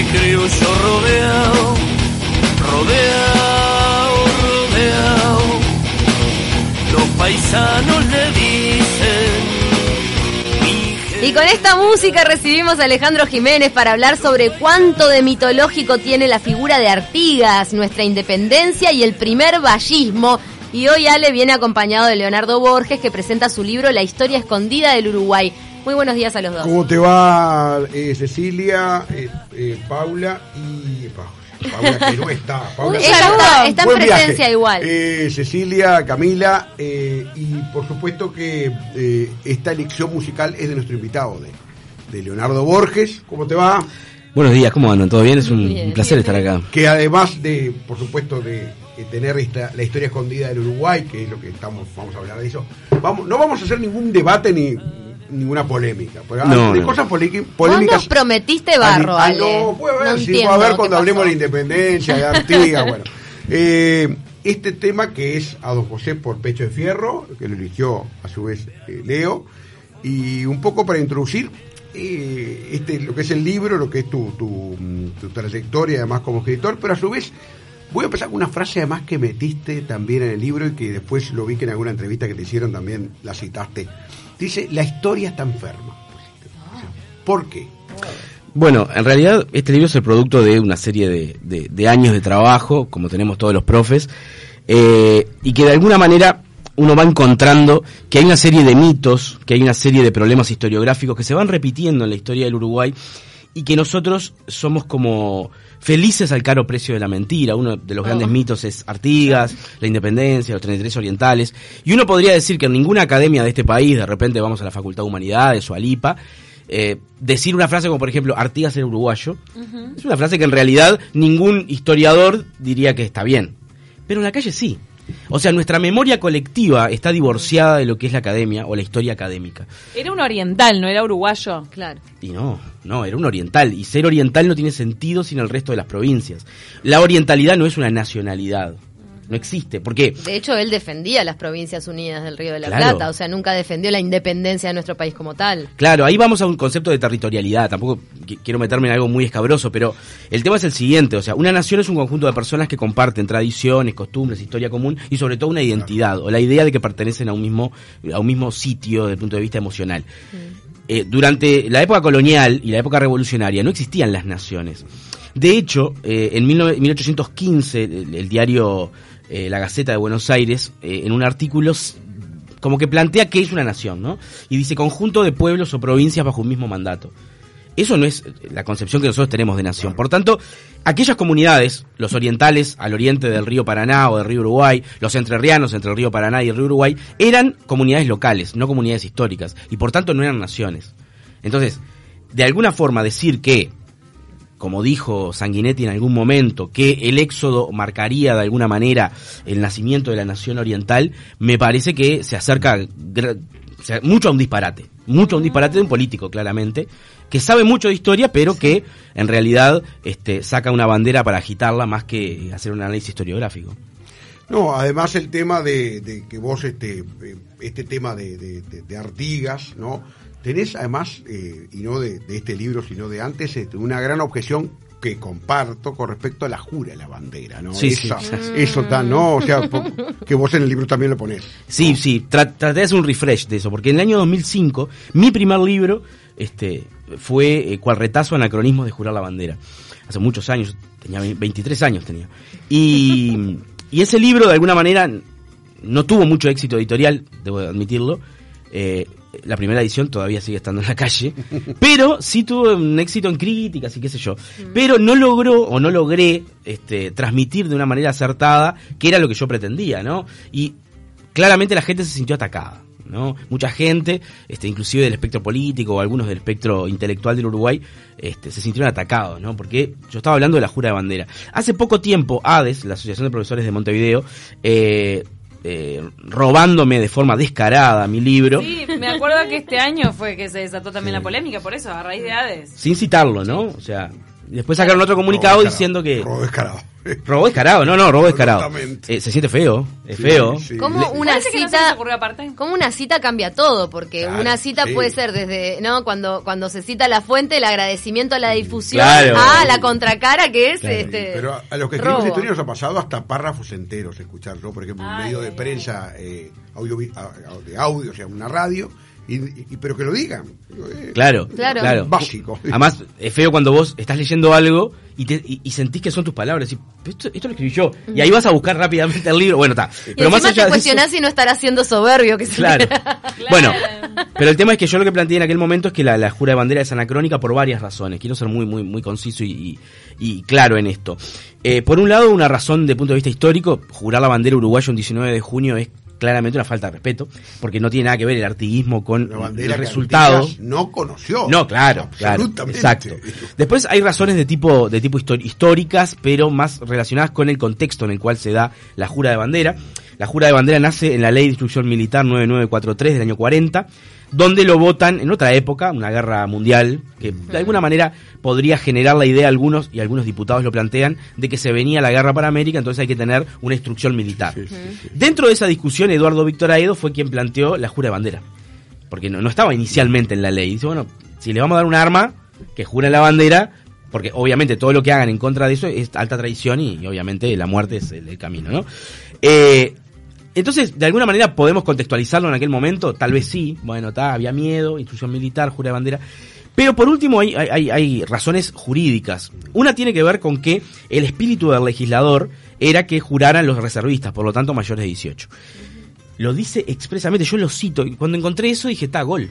ese criollo rodeado, rodeado, rodeado. Los paisanos le dicen. Y con esta música recibimos a Alejandro Jiménez para hablar sobre cuánto de mitológico tiene la figura de Artigas, nuestra independencia y el primer vallismo. Y hoy Ale viene acompañado de Leonardo Borges que presenta su libro La historia escondida del Uruguay. Muy buenos días a los dos. ¿Cómo te va eh, Cecilia, eh, eh, Paula y... Paula que no está. Paula está, está en presencia viaje. igual. Eh, Cecilia, Camila eh, y por supuesto que eh, esta elección musical es de nuestro invitado, de, de Leonardo Borges. ¿Cómo te va? Buenos días, ¿cómo andan? ¿Todo bien? Es un, Bien. un placer estar acá. Que además de, por supuesto, de, eh, tener esta, la historia escondida del Uruguay, que es lo que estamos, vamos a hablar de eso, vamos, no vamos a hacer ningún debate ni ninguna polémica. Porque No, de no. cosas polémicas. nos prometiste barro, Ale. no, puede haber, No sí, entiendo puede haber cuando pasó. hablemos de la independencia, de Artigas, bueno. Eh, este tema que es a don José por Pecho de Fierro, que lo eligió a su vez eh, Leo, y un poco para introducir eh, este, lo que es el libro, lo que es tu, tu, tu trayectoria además como escritor, pero a su vez voy a empezar con una frase además que metiste también en el libro y que después lo vi que en alguna entrevista que te hicieron también la citaste. Dice, la historia está enferma. ¿Por qué? Bueno, en realidad este libro es el producto de una serie de, años de trabajo, como tenemos todos los profes, eh, y que de alguna manera uno va encontrando que hay una serie de mitos, que hay una serie de problemas historiográficos que se van repitiendo en la historia del Uruguay y que nosotros somos como felices al caro precio de la mentira. Uno de los grandes mitos es Artigas, la independencia, los 33 orientales. Y uno podría decir que en ninguna academia de este país, de repente vamos a la Facultad de Humanidades o a LIPA, eh, decir una frase como por ejemplo Artigas era uruguayo, es una frase que en realidad ningún historiador diría que está bien. Pero en la calle sí. O sea, nuestra memoria colectiva está divorciada de lo que es la academia o la historia académica. Era un oriental, no era uruguayo. Claro. Y no, no, era un oriental. Y ser oriental no tiene sentido sin el resto de las provincias. La orientalidad no es una nacionalidad. No existe. ¿Por qué? De hecho, él defendía las provincias unidas del Río de la Claro. Plata, o sea, nunca defendió la independencia de nuestro país como tal. Claro, ahí vamos a un concepto de territorialidad. Tampoco qui- quiero meterme en algo muy escabroso, pero el tema es el siguiente. O sea, una nación es un conjunto de personas que comparten tradiciones, costumbres, historia común y sobre todo una identidad o la idea de que pertenecen a un mismo, a un mismo sitio desde el punto de vista emocional. Eh, durante la época colonial y la época revolucionaria no existían las naciones. De hecho, eh, en 19- 1815, el, diario eh, La Gaceta de Buenos Aires, eh, en un artículo, como que plantea qué es una nación, ¿no? Y dice conjunto de pueblos o provincias bajo un mismo mandato. Eso no es la concepción que nosotros tenemos de nación. Por tanto, aquellas comunidades, los orientales al oriente del río Paraná o del río Uruguay, los entrerrianos entre el río Paraná y el río Uruguay, eran comunidades locales, no comunidades históricas, y por tanto no eran naciones. Entonces, de alguna forma decir que, como dijo Sanguinetti en algún momento, que el éxodo marcaría de alguna manera el nacimiento de la nación oriental, me parece que se acerca mucho a un disparate, mucho a un disparate de un político, claramente, que sabe mucho de historia, pero que en realidad este, saca una bandera para agitarla más que hacer un análisis historiográfico. No, además el tema de, que vos, este, eh, este tema de- de Artigas, ¿no? Tenés además, eh, y no de, de este libro, sino de antes, este, una gran objeción que comparto con respecto a la jura la bandera, ¿no? Sí, sí. Esa- Eso está, ¿no? O sea, que vos en el libro también lo ponés. Sí, sí, tra- traté de hacer un refresh de eso, porque en el año 2005 mi primer libro este, fue eh, Cual retazo anacronismos de jurar la bandera. Hace muchos años, tenía ve- 23 años tenía. Y, y ese libro de alguna manera no tuvo mucho éxito editorial, debo admitirlo. Eh, la primera edición todavía sigue estando en la calle, pero sí tuvo un éxito en críticas y qué sé yo. Pero no logró o no logré este, transmitir de una manera acertada que era lo que yo pretendía, ¿no? Y claramente la gente se sintió atacada. ¿no? Mucha gente, este, inclusive del espectro político o algunos del espectro intelectual del Uruguay, este, se sintieron atacados, ¿no? Porque yo estaba hablando de la jura de bandera. Hace poco tiempo, ADES, la Asociación de Profesores de Montevideo, eh, eh, robándome de forma descarada mi libro, Sí, me acuerdo que este año fue que se desató también la polémica, por eso, a raíz de Hades. sin citarlo, ¿no? O sea, Después sacaron otro comunicado Robo diciendo que... Robo descarado. Robo descarado, no, no, robo descarado. Eh, se siente feo, es Sí, feo. sí. ¿Cómo una no cita aparte. como una cita cambia todo? Porque Claro, una cita sí. puede ser desde, ¿no? Cuando cuando se cita la fuente, el agradecimiento a la difusión, Claro. a la contracara que es Claro. este Pero a, a los que escribimos robo. historia nos ha pasado hasta párrafos enteros escucharlo, por ejemplo, un medio de prensa eh, audio, de audio, o sea, una radio, y, y- pero que lo digan. Claro, Claro. claro. Básico. Además, es feo cuando vos estás leyendo algo y, te- y- y sentís que son tus palabras. Y, "Pero esto, esto lo escribí yo. Y ahí vas a buscar rápidamente el libro. Bueno, está. Y Pero más allá te de eso- cuestionás si no estará siendo soberbio que se Claro. Bueno, pero el tema es que yo lo que planteé en aquel momento es que la, la jura de bandera es anacrónica por varias razones. Quiero ser muy, muy, muy conciso y, y- y claro en esto. Eh, por un lado, una razón de punto de vista histórico, jurar la bandera uruguaya un 19 de junio es claramente una falta de respeto, porque no tiene nada que ver el artiguismo con el resultado. No conoció. No, claro, claro, Absolutamente. exacto. Después hay razones de tipo de tipo históricas, pero más relacionadas con el contexto en el cual se da la jura de bandera. La jura de bandera nace en la Ley de Instrucción Militar 9943 del año 40, donde lo votan en otra época, una guerra mundial, que de alguna manera podría generar la idea algunos y algunos diputados lo plantean de que se venía la guerra para América, entonces hay que tener una instrucción militar. Sí, sí, sí. Dentro de esa discusión, Eduardo Víctor Aedo fue quien planteó la jura de bandera. Porque no, no estaba inicialmente en la ley. Dice, bueno, si le vamos a dar un arma, que juren la bandera, porque obviamente todo lo que hagan en contra de eso es alta traición y, y obviamente la muerte es el, el camino, ¿no? Eh, entonces, de alguna manera podemos contextualizarlo en aquel momento, tal vez sí, bueno, está, había miedo, instrucción militar, jura de bandera. Pero por último hay, hay- hay, hay razones jurídicas. Una tiene que ver con que el espíritu del legislador era que juraran los reservistas, por lo tanto mayores de 18. Lo dice expresamente, yo lo cito, y cuando encontré eso dije, está, gol.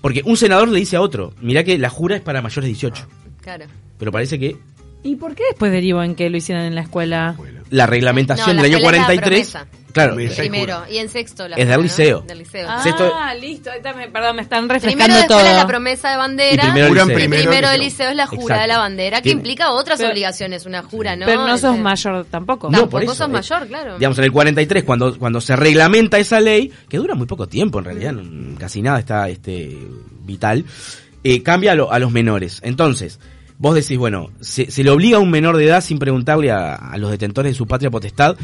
Porque un senador le dice a otro, mirá que la jura es para mayores de 18. Claro. Pero parece que ¿Y por qué después derivó en que lo hicieran en la escuela? la reglamentación No, la del año escuela es la 43, promesa. claro, Promesa. Primero, y en sexto la Es del liceo. Del liceo. Ah, Sexto- listo. me- perdón, me están Primero refrescando de escuela todo. la promesa de bandera. Y primero Juran liceo. y primero primero el del liceo. liceo es la jura Exacto. de la bandera, que Tiene- implica otras Pero- obligaciones, una jura, ¿no? Pero no sos Este, mayor tampoco. No, Tampoco por eso, sos eh, mayor, claro. Digamos, en el 43, cuando, cuando se reglamenta esa ley, que dura muy poco tiempo en realidad, no- casi nada está este vital, eh, cambia a, lo- a los menores. Entonces, vos decís, bueno, se, se le obliga a un menor de edad sin preguntarle a, a los detentores de su patria potestad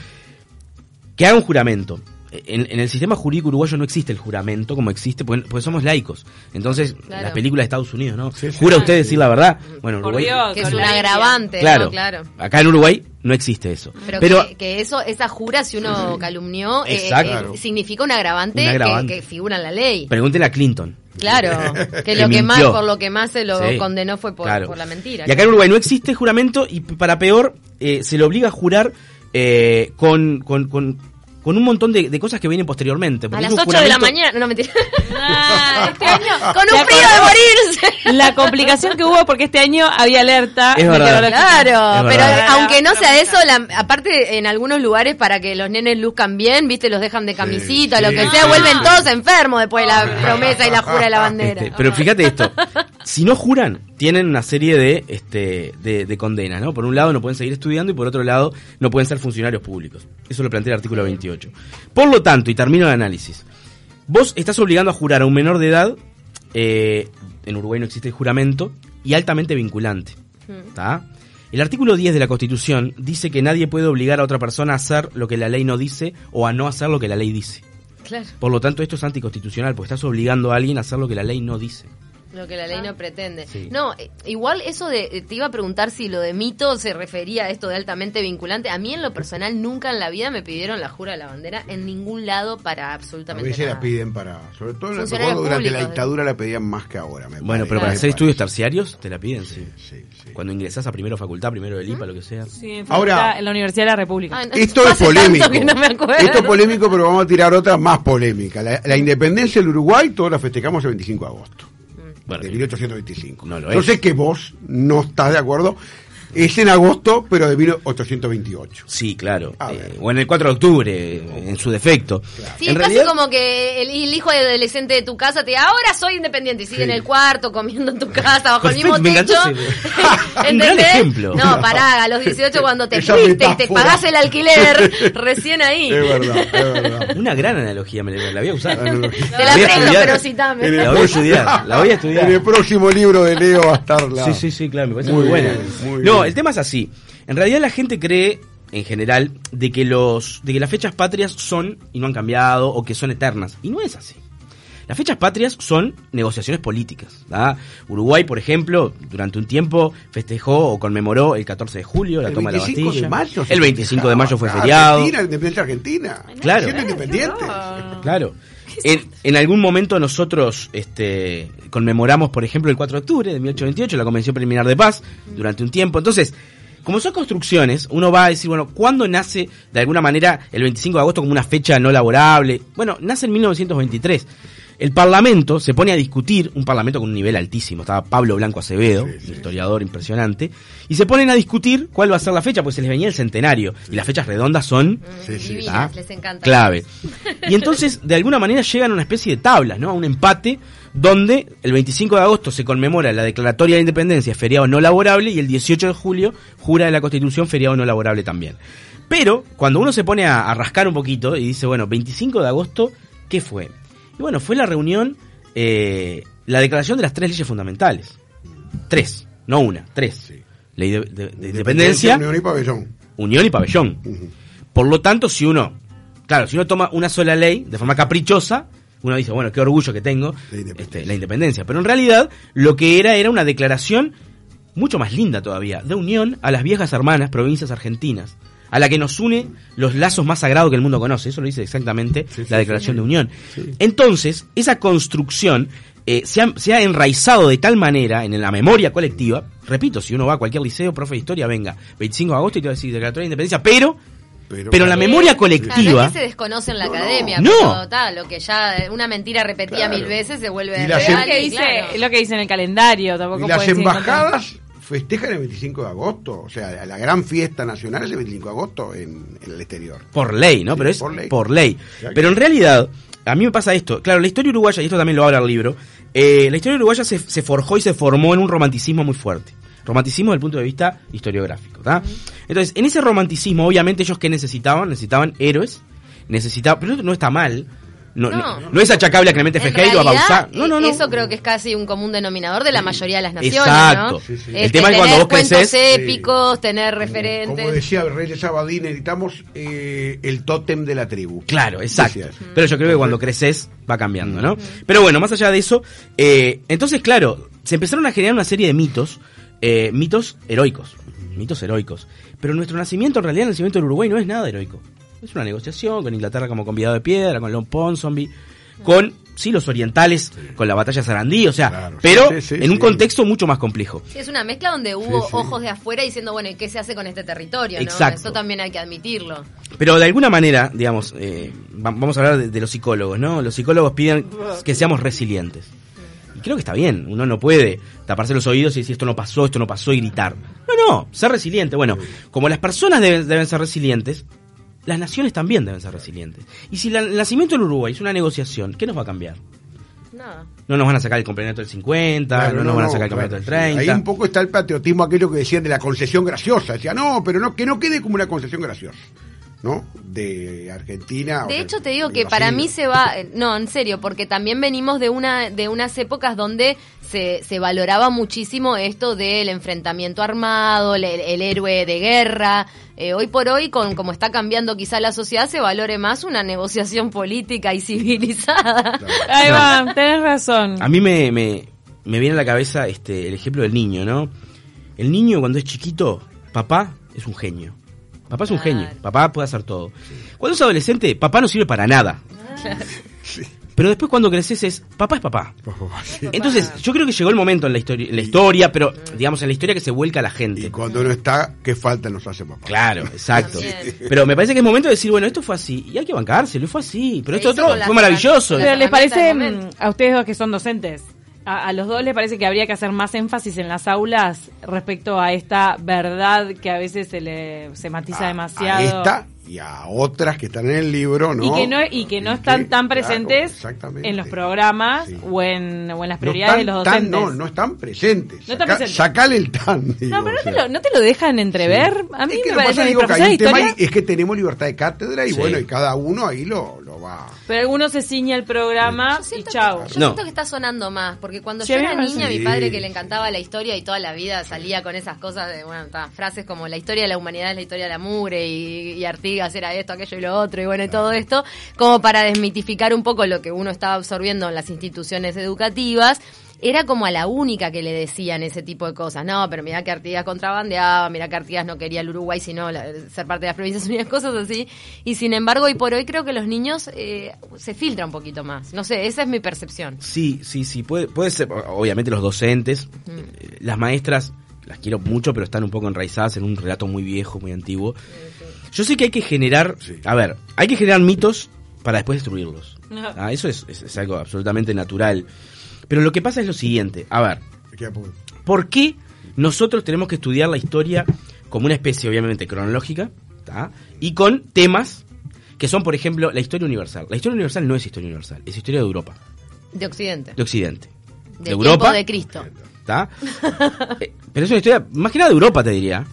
que haga un juramento. En, en el sistema jurídico uruguayo no existe el juramento como existe, porque, porque somos laicos. Entonces, Claro. las películas de Estados Unidos, ¿no? Sí, sí. Jura usted decir la verdad. Bueno, Por Uruguay, Dios. que es un agravante, claro, ¿no? Claro. acá en Uruguay no existe eso. Pero, Pero, que, que eso, esa jura, si uno calumnió, eh, eh, significa un agravante, Un que- agravante. Que, figura en la ley. pregúntenle a Clinton. Claro, que lo que más, por lo que más se lo Sí, condenó fue por, claro. por la mentira. Y acá en Uruguay no existe juramento y para peor eh, se le obliga a jurar eh, con, con, con, con un montón de, de cosas que vienen posteriormente. A las es un 8 de la mañana, no mentira. Ah, este año. Con ¿te un frío de morirse. La complicación que hubo porque este año había alerta. Es verdad. Claro, Es pero verdad. aunque no sea eso, la- aparte en algunos lugares para que los nenes luzcan bien, viste, los dejan de camisita, sí, lo que sí. sea, vuelven todos enfermos después de la promesa y la jura de la bandera. Este, pero fíjate esto, si no juran, tienen una serie de, este, de, de condenas, ¿no? Por un lado no pueden seguir estudiando y por otro lado no pueden ser funcionarios públicos. Eso lo plantea el artículo 28. Por lo tanto, y termino el análisis, vos estás obligando a jurar a un menor de edad, eh, en Uruguay no existe el juramento, y altamente vinculante. ¿Está? El artículo 10 de la Constitución dice que nadie puede obligar a otra persona a hacer lo que la ley no dice o a no hacer lo que la ley dice. Claro, Por lo tanto, esto es anticonstitucional, porque estás obligando a alguien a hacer lo que la ley no dice. Lo que la ley no pretende. Sí. No, eh, igual eso de, eh, te iba a preguntar si lo de mito se refería a esto de altamente vinculante. A mí en lo personal nunca en la vida me pidieron la jura de la bandera en ningún lado para A absolutamente veces la piden para, sobre todo durante la públicos, dictadura la pedían más que ahora. me Bueno, parece, pero para me hacer estudios terciarios te la piden, sí. Sí, sí. Cuando ingresás a primero facultad, primero del IPA, lo que sea. Sí, en, Ahora- en la Universidad de la República. Ah, no, Esto es polémico. no. Esto es polémico, pero vamos a tirar otra más polémica. La, la independencia del Uruguay, todos la festejamos el 25 de agosto Bueno, de 1825. No lo es. sé que vos no estás de acuerdo, Es en agosto, pero de 1828. Sí, claro. A Eh, o en el 4 de octubre, en su defecto. Sí, en es casi realidad, como que el, el hijo adolescente de tu casa te diga, ahora soy independiente, y sigue Sí. en el cuarto, comiendo en tu casa, bajo el mismo me techo. gran ¿Entendés? ejemplo. No, pará, a los 18 cuando te fuiste y te pagás el alquiler, recién ahí. Es verdad, es verdad. Una gran analogía, me la la voy a usar. Te la voy a presto, estudiar. pero citame. La voy a estudiar, la voy a estudiar. En el próximo libro de Leo va a estar la... Sí, sí, sí, claro, me parece Muy muy, buena. bien, muy no, bien. el tema es así. En realidad la gente cree, en general, de que los, de que las fechas patrias son y no han cambiado o que son eternas. Y no es así. Las fechas patrias son negociaciones políticas. ¿da? Uruguay, por ejemplo, durante un tiempo festejó o conmemoró el 14 de julio la El toma de la 25 Bastilla. de mayo. el 25 de mayo fue festejaba. feriado. Argentina, independiente Argentina. Claro. Siendo independientes. Claro. En, en algún momento nosotros este, conmemoramos, por ejemplo, el 4 de octubre de 1828, la Convención Preliminar de Paz, durante un tiempo. Entonces, como son construcciones, uno va a decir, bueno, ¿cuándo nace de alguna manera el 25 de agosto como una fecha no laborable? Bueno, nace en 1923. El Parlamento se pone a discutir, un Parlamento con un nivel altísimo, estaba Pablo Blanco Acevedo, Sí, sí. un historiador impresionante, y se ponen a discutir cuál va a ser la fecha, pues se les venía el centenario, y las fechas redondas son Sí, sí. Divinas, ¿Ah? les encanta. clave. Y entonces, de alguna manera, llegan a una especie de tablas, ¿no? A un empate donde el 25 de agosto se conmemora la declaratoria de independencia, feriado no laborable, y el 18 de julio jura de la Constitución, feriado no laborable también. Pero, cuando uno se pone a, a rascar un poquito y dice, bueno, 25 de agosto, ¿qué fue? Y bueno, fue la reunión, eh, la declaración de las tres leyes fundamentales. Tres, no una, tres. Sí. Ley de, de- de independencia, Unión y pabellón. unión y pabellón. Por lo tanto, si uno, claro, si uno toma una sola ley de forma caprichosa, uno dice, bueno, qué orgullo que tengo La independencia. este, la independencia. Pero en realidad, lo que era era una declaración mucho más linda todavía, de unión a las viejas hermanas provincias argentinas, a la que nos une los lazos más sagrados que el mundo conoce. Eso lo dice exactamente Sí, sí, la declaración sí. de unión. Sí. Entonces, esa construcción eh, se, ha, se ha enraizado de tal manera en la memoria colectiva. Repito, si uno va a cualquier liceo, profe de historia, venga, 25 de agosto y te va a decir declaratoria de independencia, pero Pero, pero la claro, memoria Claro, no colectiva. es que se desconoce en la No, academia, No. pero ta, lo que ya una mentira repetida Claro. mil veces se vuelve Y real. es lo que dice, claro. lo que dice en el calendario, tampoco Y las embajadas festejan el 25 de agosto. O sea, la gran fiesta nacional es el 25 de agosto en, en el exterior. Por ley, ¿no? Sí, Pero es por ley. por ley. Pero en realidad, a mí me pasa esto. Claro, la historia uruguaya, y esto también lo habla el libro, eh, la historia uruguaya se, se forjó y se formó en un romanticismo muy fuerte. Romanticismo desde el punto de vista historiográfico, ¿tá? Entonces, en ese romanticismo, obviamente, ellos que necesitaban? Necesitaban héroes, necesitaban, pero no está mal. No, no, No. no es achacable a Clemente En Fejeiro, a realidad, Bauzá. No, no, no. Eso creo que es casi un común denominador de la mayoría de las naciones, Exacto. ¿no? Sí, sí. Este, El tema es cuando vos crecés- épicos, tener Como referentes. decía el rey de Sabadín, necesitamos eh, el tótem de la tribu. Claro, exacto. Decía. Pero yo creo que cuando creces va cambiando, ¿no? Pero bueno, más allá de eso, eh, entonces, claro, se empezaron a generar una serie de mitos, eh, mitos heroicos, mitos heroicos. Pero nuestro nacimiento, en realidad, el nacimiento del Uruguay no es nada heroico. Es una negociación con Inglaterra como convidado de piedra, con Leon Ponsonby, con, sí, los orientales, con la batalla de Sarandí, o sea, Claro, pero sí, sí, en un sí. contexto mucho más complejo. Sí, es una mezcla donde hubo sí. ojos de afuera diciendo, bueno, ¿y qué se hace con este territorio? ¿no? Exacto. Eso también hay que admitirlo. Pero de alguna manera, digamos, eh, va- vamos a hablar de, de los psicólogos, ¿no? Los psicólogos piden que seamos resilientes. Y creo que está bien, uno no puede taparse los oídos y decir esto no pasó, esto no pasó y gritar. No, no, ser resiliente. Bueno, como las personas deben, deben ser resilientes, las naciones también deben ser resilientes. Y si la- el nacimiento en Uruguay es una negociación, ¿qué nos va a cambiar? Nada. No nos van a sacar el campeonato del 50, Claro, no nos van a sacar el claro, campeonato del sí. 30. Ahí un poco está el patriotismo, aquello que decían de la concesión graciosa. Decía, no, pero no que no quede como una concesión graciosa. ¿No? De Argentina. o De hecho te digo que para mí se va, eh, no, en serio, porque también venimos de una de unas épocas donde se, se valoraba muchísimo esto del enfrentamiento armado, el, el héroe de guerra. Eh, hoy por hoy, con como está cambiando quizá la sociedad, se valore más una negociación política y civilizada. Ahí va, tenés razón. A mí me, me, me viene a la cabeza este, el ejemplo del niño, ¿no? El niño cuando es chiquito, papá es un genio. Papá es un Claro. genio, papá puede hacer todo. Cuando es adolescente, papá no sirve para nada. Pero después cuando creces es, papá es papá. Entonces, yo creo que llegó el momento en la historia, en la historia, pero digamos en la historia que se vuelca a la Y gente. cuando no está, ¿qué falta nos hace papá? Claro, exacto. Pero me parece que es momento de decir, bueno, esto fue así, y hay que bancárselo, fue así, pero esto otro fue maravilloso. Pero les parece mm, a ustedes dos que son docentes, a, a los dos les parece que habría que hacer más énfasis en las aulas respecto a esta verdad que a veces se le se matiza A- demasiado. A esta y a otras que están en el libro, ¿no? Y que no, y que no están que, tan presentes en los programas Sí. o, en, o en las No prioridades de los tan- docentes. no, no están presentes. No están Saca- presentes. Sacale el tan. digo, No, pero no te, lo, no te lo dejan entrever. A mí Es que me que parece digo, que profesora hay un tema es que tenemos libertad de cátedra y Sí. bueno, y cada uno ahí lo, lo va. Pero alguno se ciña el programa Yo y que, yo No. siento que está sonando más, porque cuando Sí, yo era niña, mi padre que le encantaba la historia y toda la vida salía con esas cosas de, bueno, ta, frases como la historia de la humanidad es la historia de la mugre y, y Artigas era esto, aquello y lo otro, y bueno, y todo esto, como para desmitificar un poco lo que uno estaba absorbiendo en las instituciones educativas. Era como a la única que le decían ese tipo de cosas. No, pero mira que Artigas contrabandeaba, mira que Artigas no quería el Uruguay, sino la- ser parte de las provincias unidas, cosas así. Y sin embargo, hoy por hoy creo que los niños eh, se filtra un poquito más. No sé, esa es mi percepción. Sí, sí, sí, puede, puede ser, obviamente los docentes, eh, las maestras, las quiero mucho, pero están un poco enraizadas en un relato muy viejo, muy antiguo. Yo sé que hay que generar, Sí. a ver, hay que generar mitos para después destruirlos. Ah, eso es, es- es algo absolutamente natural. Pero lo que pasa es lo siguiente, a ver. ¿por qué nosotros tenemos que estudiar la historia como una especie, obviamente, cronológica, ¿tá? y con temas que son, por ejemplo, la historia universal? La historia universal no es historia universal, es historia de Europa, De Occidente. de Occidente. De, de Europa. tiempo de Cristo. ¿tá? Eh, pero es una historia, más que nada de Europa, te diría.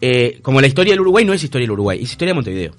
Eh, como la historia del Uruguay no es historia del Uruguay, es historia de Montevideo.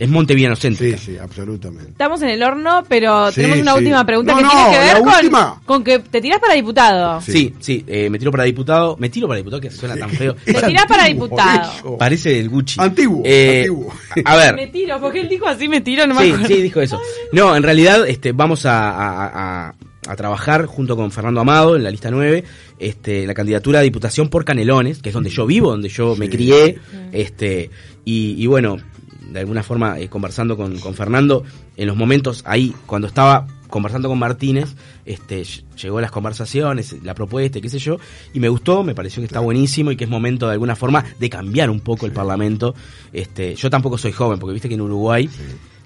Es montevideano Sí, céntrica. sí, absolutamente. Estamos en el horno, pero Sí, tenemos una sí. última pregunta No, que no, tiene que ver con, con que te tirás para diputado. Sí, sí, eh, me tiro para diputado. Me tiro para diputado, que suena tan feo. Te tirás para diputado. eso. Parece el Gucci. Antiguo, Eh, antiguo. A ver, Me tiro, porque él dijo así, me tiro, no me sí, acuerdo. sí, dijo eso. No, en realidad este, vamos a, a- a- a trabajar junto con Fernando Amado en la lista 9, este, la candidatura a diputación por Canelones, que es donde yo vivo, donde yo me Sí. crié, este, y, y bueno, de alguna forma eh, conversando con, con Fernando, en los momentos ahí, cuando estaba conversando con Martínez, este, ll- llegó las conversaciones, la propuesta, y qué sé yo, y me gustó, me pareció que está buenísimo y que es momento de alguna forma de cambiar un poco el Parlamento. Este, yo tampoco soy joven, porque viste que en Uruguay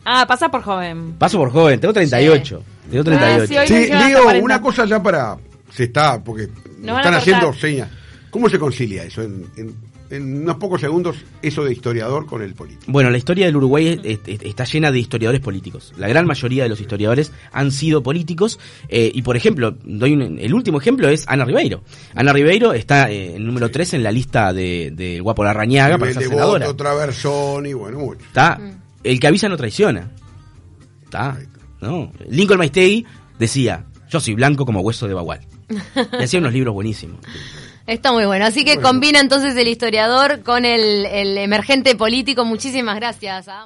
Ah, pasa por joven. paso por joven, tengo 38, tengo 38. Ah, sí, Sí, 40. una cosa ya para. Se está, porque están haciendo señas. ¿Cómo se concilia eso? En, en- en unos pocos segundos, eso de historiador con el político. Bueno, la historia del Uruguay es- es- está llena de historiadores políticos. La gran mayoría de los historiadores han sido políticos. eh, y por ejemplo, doy un- el último ejemplo es Ana Ribeiro. Ana Ribeiro está eh, en número 3 en la lista de, de Guapo Larrañaga para ser senadora. voto, Traversón y bueno, mucho. Está, el que avisa no traiciona. Está, ¿no? Lincoln Maistegui decía, yo soy blanco como hueso de bagual. Y hacía unos libros buenísimos. Está muy bueno. Así que Bueno. combina entonces el historiador con el, el emergente político. Muchísimas gracias. a ambos.